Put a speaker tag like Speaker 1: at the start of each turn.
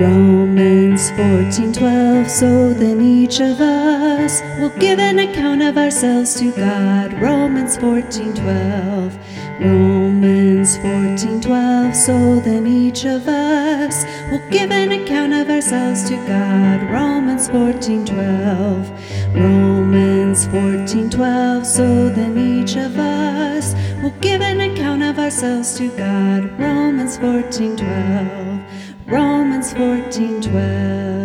Speaker 1: Romans 14:12 So then each of us will give an account of ourselves to God. Romans 14:12 Romans 14:12 So then each of us will give an account of ourselves to God. Romans 14:12 Romans 14:12 So then each of us will give an ourselves to God. Romans 14:12 Romans 14:12